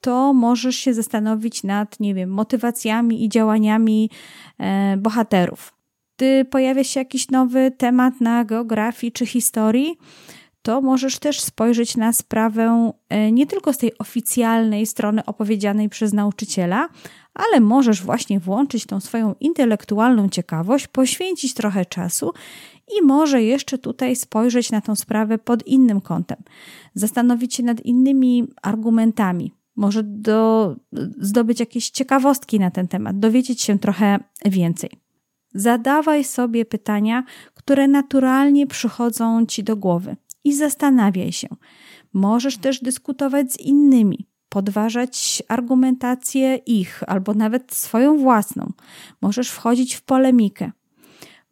to możesz się zastanowić nad, nie wiem, motywacjami i działaniami e, bohaterów. Gdy pojawia się jakiś nowy temat na geografii czy historii, to możesz też spojrzeć na sprawę e, nie tylko z tej oficjalnej strony opowiedzianej przez nauczyciela, ale możesz właśnie włączyć tą swoją intelektualną ciekawość, poświęcić trochę czasu i może jeszcze tutaj spojrzeć na tą sprawę pod innym kątem, zastanowić się nad innymi argumentami, może do, zdobyć jakieś ciekawostki na ten temat, dowiedzieć się trochę więcej. Zadawaj sobie pytania, które naturalnie przychodzą ci do głowy i zastanawiaj się. Możesz też dyskutować z innymi, podważać argumentację ich albo nawet swoją własną. Możesz wchodzić w polemikę.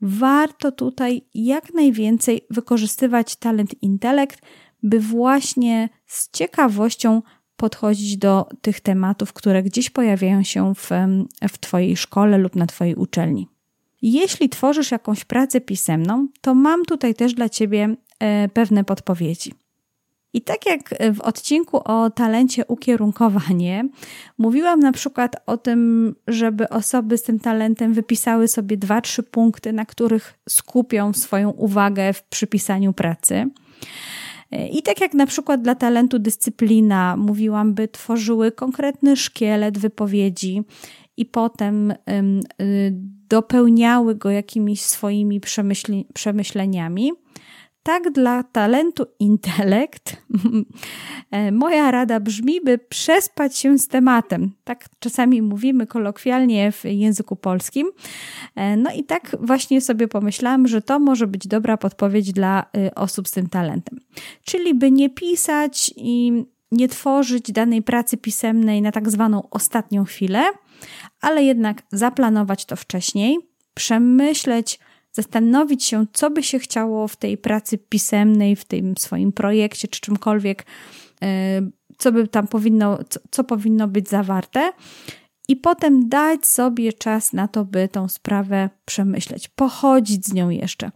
Warto tutaj jak najwięcej wykorzystywać talent intelekt, by właśnie z ciekawością podchodzić do tych tematów, które gdzieś pojawiają się w, w Twojej szkole lub na Twojej uczelni. Jeśli tworzysz jakąś pracę pisemną, to mam tutaj też dla Ciebie e, pewne podpowiedzi. I tak jak w odcinku o talencie ukierunkowanie, mówiłam na przykład o tym, żeby osoby z tym talentem wypisały sobie dwa, trzy punkty, na których skupią swoją uwagę w przypisaniu pracy. I tak jak na przykład dla talentu dyscyplina, mówiłam, by tworzyły konkretny szkielet wypowiedzi i potem y, dopełniały go jakimiś swoimi przemyśleniami tak dla talentu intelekt, e, moja rada brzmi, by przespać się z tematem. Tak czasami mówimy kolokwialnie w języku polskim. E, no i tak właśnie sobie pomyślałam, że to może być dobra podpowiedź dla y, osób z tym talentem. Czyli by nie pisać i nie tworzyć danej pracy pisemnej na tak zwaną ostatnią chwilę, ale jednak zaplanować to wcześniej, przemyśleć, zastanowić się, co by się chciało w tej pracy pisemnej, w tym swoim projekcie czy czymkolwiek, e, co by tam powinno, co powinno być zawarte. I potem dać sobie czas na to, by tą sprawę przemyśleć, pochodzić z nią jeszcze,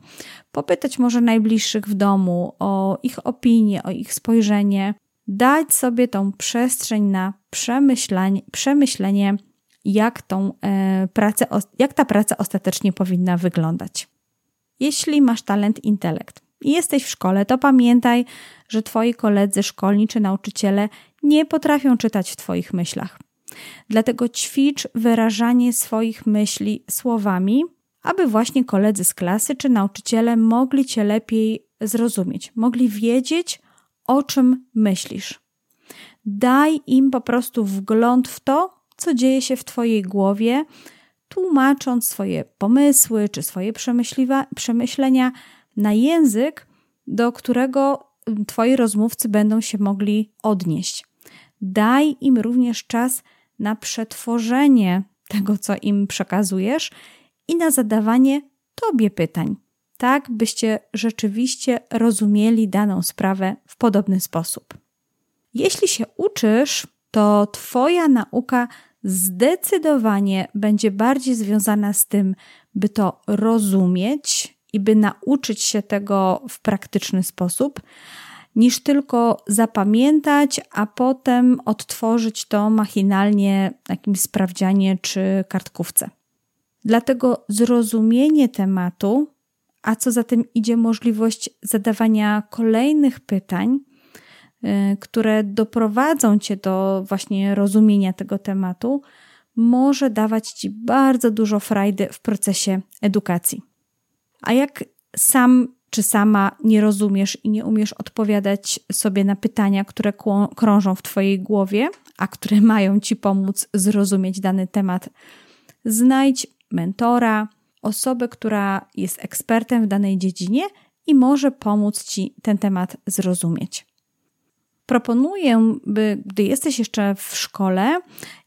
popytać może najbliższych w domu o ich opinię, o ich spojrzenie, dać sobie tą przestrzeń na przemyślenie, przemyślenie jak, tą, e, pracę, jak ta praca ostatecznie powinna wyglądać. Jeśli masz talent intelekt i jesteś w szkole, to pamiętaj, że twoi koledzy szkolni czy nauczyciele nie potrafią czytać w twoich myślach. Dlatego ćwicz wyrażanie swoich myśli słowami, aby właśnie koledzy z klasy czy nauczyciele mogli cię lepiej zrozumieć, mogli wiedzieć, o czym myślisz. Daj im po prostu wgląd w to, co dzieje się w Twojej głowie, tłumacząc swoje pomysły czy swoje przemyślenia na język, do którego Twoi rozmówcy będą się mogli odnieść. Daj im również czas na przetworzenie tego, co im przekazujesz i na zadawanie Tobie pytań, tak byście rzeczywiście rozumieli daną sprawę w podobny sposób. Jeśli się uczysz, to Twoja nauka zdecydowanie będzie bardziej związana z tym, by to rozumieć i by nauczyć się tego w praktyczny sposób, niż tylko zapamiętać, a potem odtworzyć to machinalnie na jakimś sprawdzianie czy kartkówce. Dlatego zrozumienie tematu, a co za tym idzie możliwość zadawania kolejnych pytań, które doprowadzą cię do właśnie rozumienia tego tematu, może dawać ci bardzo dużo frajdy w procesie edukacji. A jak sam czy sama nie rozumiesz i nie umiesz odpowiadać sobie na pytania, które krążą w Twojej głowie, a które mają Ci pomóc zrozumieć dany temat, znajdź mentora, osobę, która jest ekspertem w danej dziedzinie i może pomóc Ci ten temat zrozumieć. Proponuję, by gdy jesteś jeszcze w szkole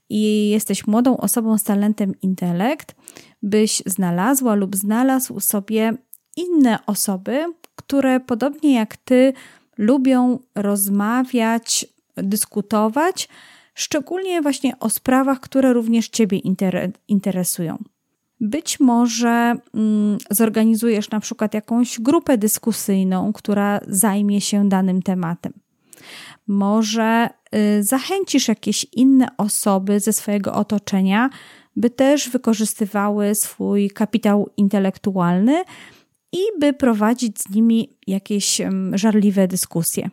i jesteś młodą osobą z talentem intelekt, byś znalazła lub znalazł sobie inne osoby, które podobnie jak ty lubią rozmawiać, dyskutować, szczególnie właśnie o sprawach, które również Ciebie interesują. Być może mm, zorganizujesz na przykład jakąś grupę dyskusyjną, która zajmie się danym tematem. Może y, zachęcisz jakieś inne osoby ze swojego otoczenia, by też wykorzystywały swój kapitał intelektualny i by prowadzić z nimi jakieś żarliwe dyskusje.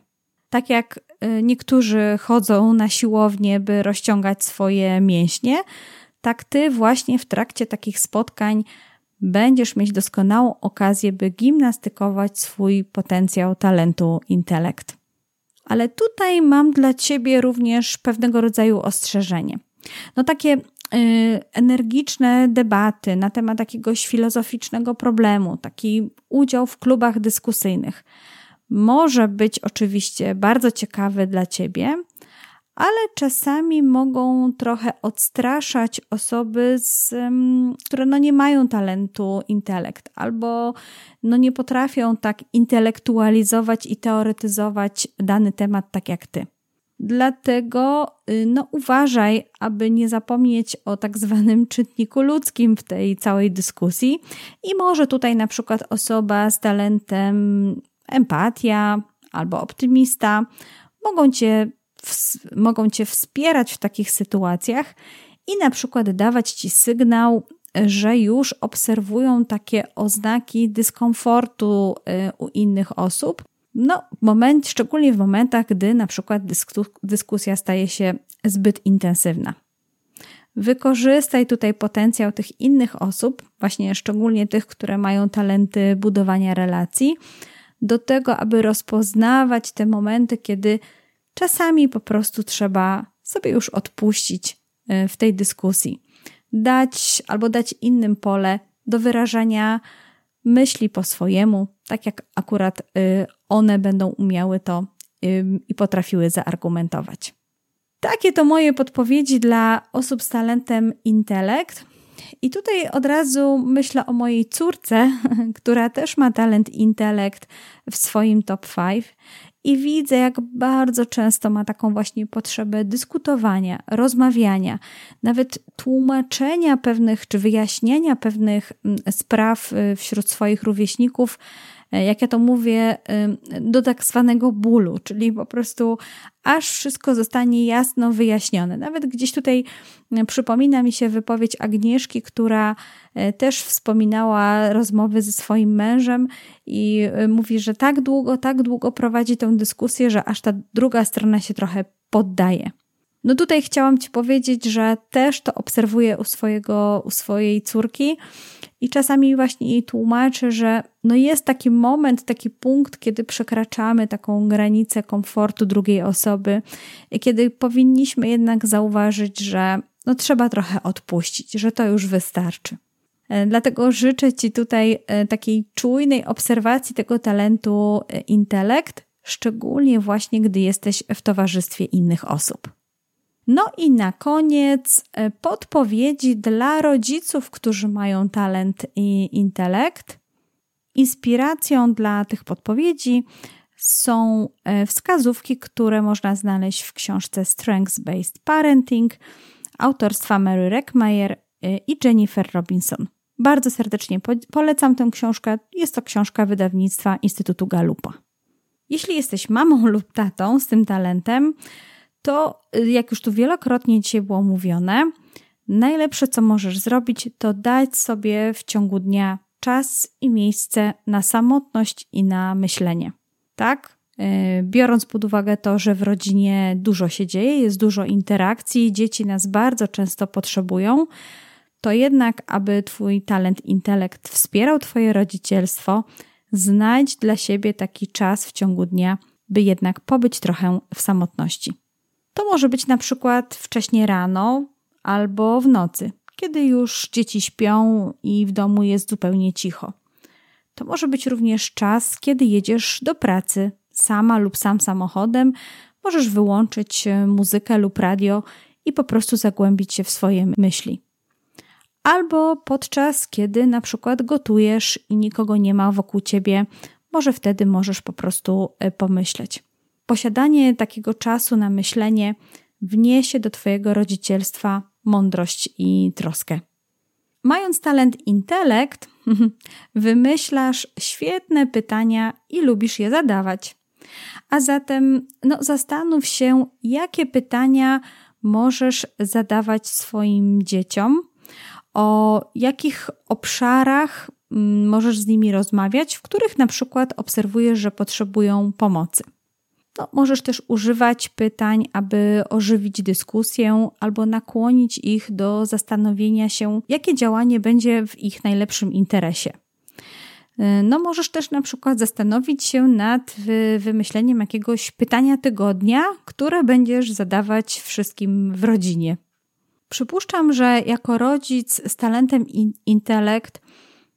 Tak jak y, niektórzy chodzą na siłownię, by rozciągać swoje mięśnie, tak ty właśnie w trakcie takich spotkań będziesz mieć doskonałą okazję, by gimnastykować swój potencjał talentu intelekt. Ale tutaj mam dla Ciebie również pewnego rodzaju ostrzeżenie. No takie y, energiczne debaty na temat jakiegoś filozoficznego problemu, taki udział w klubach dyskusyjnych może być oczywiście bardzo ciekawy dla Ciebie, ale czasami mogą trochę odstraszać osoby, z, które no nie mają talentu intelekt albo no nie potrafią tak intelektualizować i teoretyzować dany temat tak jak ty. Dlatego y, no, uważaj, aby nie zapomnieć o tak zwanym czytniku ludzkim w tej całej dyskusji. I może tutaj na przykład osoba z talentem empatia albo optymista mogą cię, mogą cię wspierać w takich sytuacjach i na przykład dawać ci sygnał, że już obserwują takie oznaki dyskomfortu y, u innych osób. No, moment, szczególnie w momentach, gdy na przykład dyskusja staje się zbyt intensywna. Wykorzystaj tutaj potencjał tych innych osób, właśnie szczególnie tych, które mają talenty budowania relacji, do tego, aby rozpoznawać te momenty, kiedy czasami po prostu trzeba sobie już odpuścić y, w tej dyskusji. Dać albo dać innym pole do wyrażania myśli po swojemu, tak jak akurat y, one będą umiały to i potrafiły zaargumentować. Takie to moje podpowiedzi dla osób z talentem intelekt. I tutaj od razu myślę o mojej córce, która też ma talent intelekt w swoim top 5 i widzę, jak bardzo często ma taką właśnie potrzebę dyskutowania, rozmawiania, nawet tłumaczenia pewnych czy wyjaśnienia pewnych mm, spraw y, wśród swoich rówieśników jak ja to mówię, do tak zwanego bólu, czyli po prostu aż wszystko zostanie jasno wyjaśnione. Nawet gdzieś tutaj przypomina mi się wypowiedź Agnieszki, która e, też wspominała rozmowy ze swoim mężem i e, mówi, że tak długo, tak długo prowadzi tę dyskusję, że aż ta druga strona się trochę poddaje. No tutaj chciałam Ci powiedzieć, że też to obserwuję u, swojego, u swojej córki i czasami właśnie jej tłumaczę, że no jest taki moment, taki punkt, kiedy przekraczamy taką granicę komfortu drugiej osoby, kiedy powinniśmy jednak zauważyć, że no trzeba trochę odpuścić, że to już wystarczy. E, dlatego życzę Ci tutaj e, takiej czujnej obserwacji tego talentu e, intelekt, szczególnie właśnie gdy jesteś w towarzystwie innych osób. No i na koniec e, podpowiedzi dla rodziców, którzy mają talent i intelekt. Inspiracją dla tych podpowiedzi są e, wskazówki, które można znaleźć w książce Strengths Based Parenting autorstwa Mary Reckmeyer e, i Jennifer Robinson. Bardzo serdecznie polecam tę książkę. Jest to książka wydawnictwa Instytutu Galupa. Jeśli jesteś mamą lub tatą z tym talentem, to y, jak już tu wielokrotnie dzisiaj było mówione, najlepsze co możesz zrobić, to dać sobie w ciągu dnia czas i miejsce na samotność i na myślenie. Tak? Y, biorąc pod uwagę to, że w rodzinie dużo się dzieje, jest dużo interakcji, dzieci nas bardzo często potrzebują, to jednak, aby Twój talent, intelekt wspierał Twoje rodzicielstwo, znajdź dla siebie taki czas w ciągu dnia, by jednak pobyć trochę w samotności. To może być na przykład wcześnie rano albo w nocy, kiedy już dzieci śpią i w domu jest zupełnie cicho. To może być również czas, kiedy jedziesz do pracy sama lub sam samochodem. Możesz wyłączyć e, muzykę lub radio i po prostu zagłębić się w swoje myśli. Albo podczas, kiedy na przykład gotujesz i nikogo nie ma wokół ciebie, może wtedy możesz po prostu e, pomyśleć. Posiadanie takiego czasu na myślenie wniesie do Twojego rodzicielstwa mądrość i troskę. Mając talent intelekt, wymyślasz świetne pytania i lubisz je zadawać. A zatem no, zastanów się, jakie pytania możesz zadawać swoim dzieciom, o jakich obszarach mm, możesz z nimi rozmawiać, w których na przykład obserwujesz, że potrzebują pomocy. No, możesz też używać pytań, aby ożywić dyskusję albo nakłonić ich do zastanowienia się, jakie działanie będzie w ich najlepszym interesie. No, możesz też na przykład zastanowić się nad wymyśleniem jakiegoś pytania tygodnia, które będziesz zadawać wszystkim w rodzinie. Przypuszczam, że jako rodzic z talentem intelekt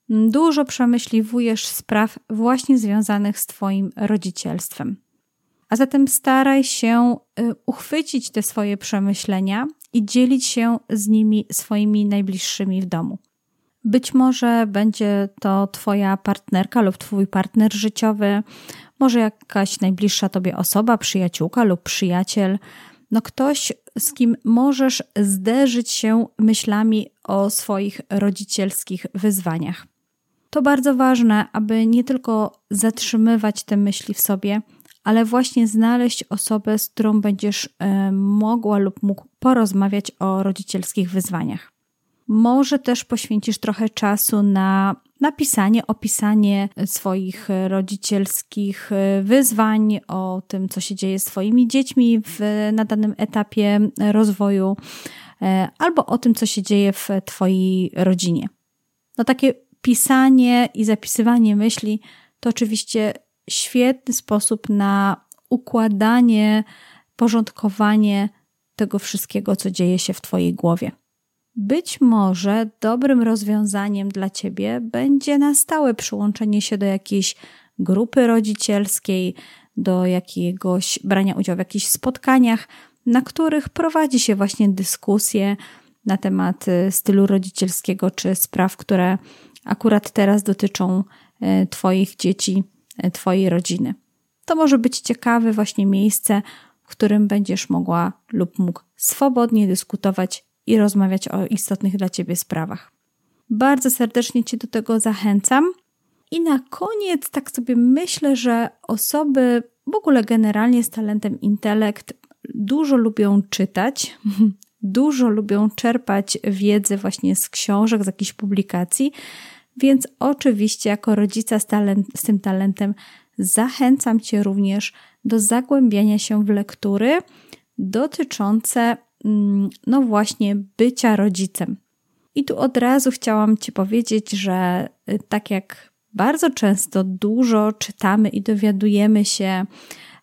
dużo przemyśliwujesz spraw właśnie związanych z Twoim rodzicielstwem. A zatem staraj się y, uchwycić te swoje przemyślenia i dzielić się z nimi swoimi najbliższymi w domu. Być może będzie to Twoja partnerka lub Twój partner życiowy, może jakaś najbliższa Tobie osoba, przyjaciółka lub przyjaciel, no ktoś, z kim możesz zderzyć się myślami o swoich rodzicielskich wyzwaniach. To bardzo ważne, aby nie tylko zatrzymywać te myśli w sobie, ale właśnie znaleźć osobę, z którą będziesz e, mogła lub mógł porozmawiać o rodzicielskich wyzwaniach. Może też poświęcisz trochę czasu na napisanie, opisanie swoich rodzicielskich e, wyzwań, o tym, co się dzieje z Twoimi dziećmi w, na danym etapie rozwoju, e, albo o tym, co się dzieje w Twojej rodzinie. No takie pisanie i zapisywanie myśli to oczywiście świetny sposób na układanie, porządkowanie tego wszystkiego, co dzieje się w Twojej głowie. Być może dobrym rozwiązaniem dla Ciebie będzie na stałe przyłączenie się do jakiejś grupy rodzicielskiej, do jakiegoś brania udziału w jakichś spotkaniach, na których prowadzi się właśnie dyskusje na temat y, stylu rodzicielskiego czy spraw, które akurat teraz dotyczą y, Twoich dzieci, Twojej rodziny. To może być ciekawe właśnie miejsce, w którym będziesz mogła lub mógł swobodnie dyskutować i rozmawiać o istotnych dla Ciebie sprawach. Bardzo serdecznie Cię do tego zachęcam. I na koniec, tak sobie myślę, że osoby w ogóle generalnie z talentem intelekt dużo lubią czytać, dużo lubią czerpać wiedzę właśnie z książek, z jakichś publikacji, więc oczywiście jako rodzica z, talent, z tym talentem zachęcam Cię również do zagłębiania się w lektury dotyczące Mm, no właśnie bycia rodzicem. I tu od razu chciałam Ci powiedzieć, że y, tak jak bardzo często dużo czytamy i dowiadujemy się,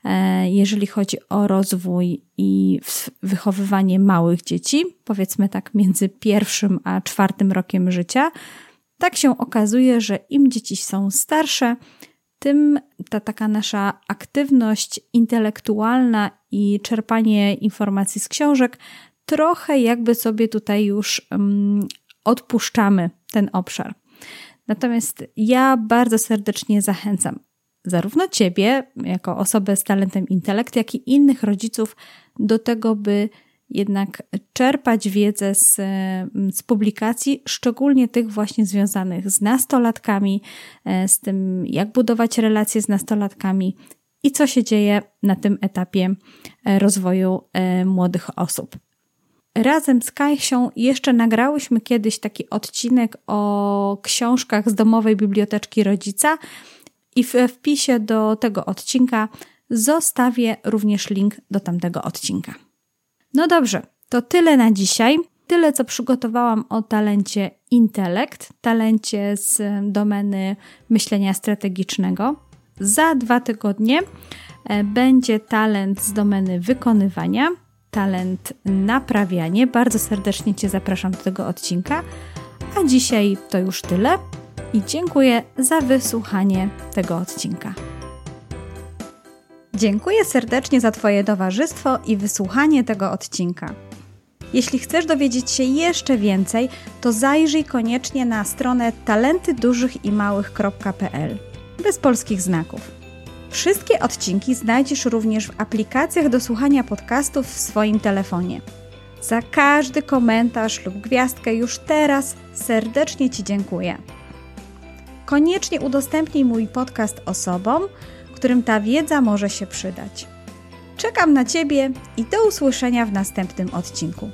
e, jeżeli chodzi o rozwój i wychowywanie małych dzieci, powiedzmy tak między pierwszym a czwartym rokiem życia, tak się okazuje, że im dzieci są starsze, tym ta taka nasza aktywność intelektualna i czerpanie informacji z książek trochę jakby sobie tutaj już um, odpuszczamy ten obszar. Natomiast ja bardzo serdecznie zachęcam zarówno Ciebie, jako osobę z talentem intelekt, jak i innych rodziców do tego, by jednak czerpać wiedzę z, z publikacji, szczególnie tych właśnie związanych z nastolatkami, e, z tym, jak budować relacje z nastolatkami i co się dzieje na tym etapie e, rozwoju e, młodych osób. Razem z Kajsią jeszcze nagrałyśmy kiedyś taki odcinek o książkach z domowej biblioteczki rodzica i w wpisie do tego odcinka zostawię również link do tamtego odcinka. No dobrze, to tyle na dzisiaj. Tyle, co przygotowałam o talencie intelekt, talencie z domeny myślenia strategicznego. Za dwa tygodnie e, będzie talent z domeny wykonywania, talent naprawianie. Bardzo serdecznie Cię zapraszam do tego odcinka. A dzisiaj to już tyle i dziękuję za wysłuchanie tego odcinka. Dziękuję serdecznie za Twoje towarzystwo i wysłuchanie tego odcinka. Jeśli chcesz dowiedzieć się jeszcze więcej, to zajrzyj koniecznie na stronę talentydużychimałych.pl bez polskich znaków. Wszystkie odcinki znajdziesz również w aplikacjach do słuchania podcastów w swoim telefonie. Za każdy komentarz lub gwiazdkę już teraz serdecznie Ci dziękuję. Koniecznie udostępnij mój podcast osobom, którym ta wiedza może się przydać. Czekam na Ciebie i do usłyszenia w następnym odcinku.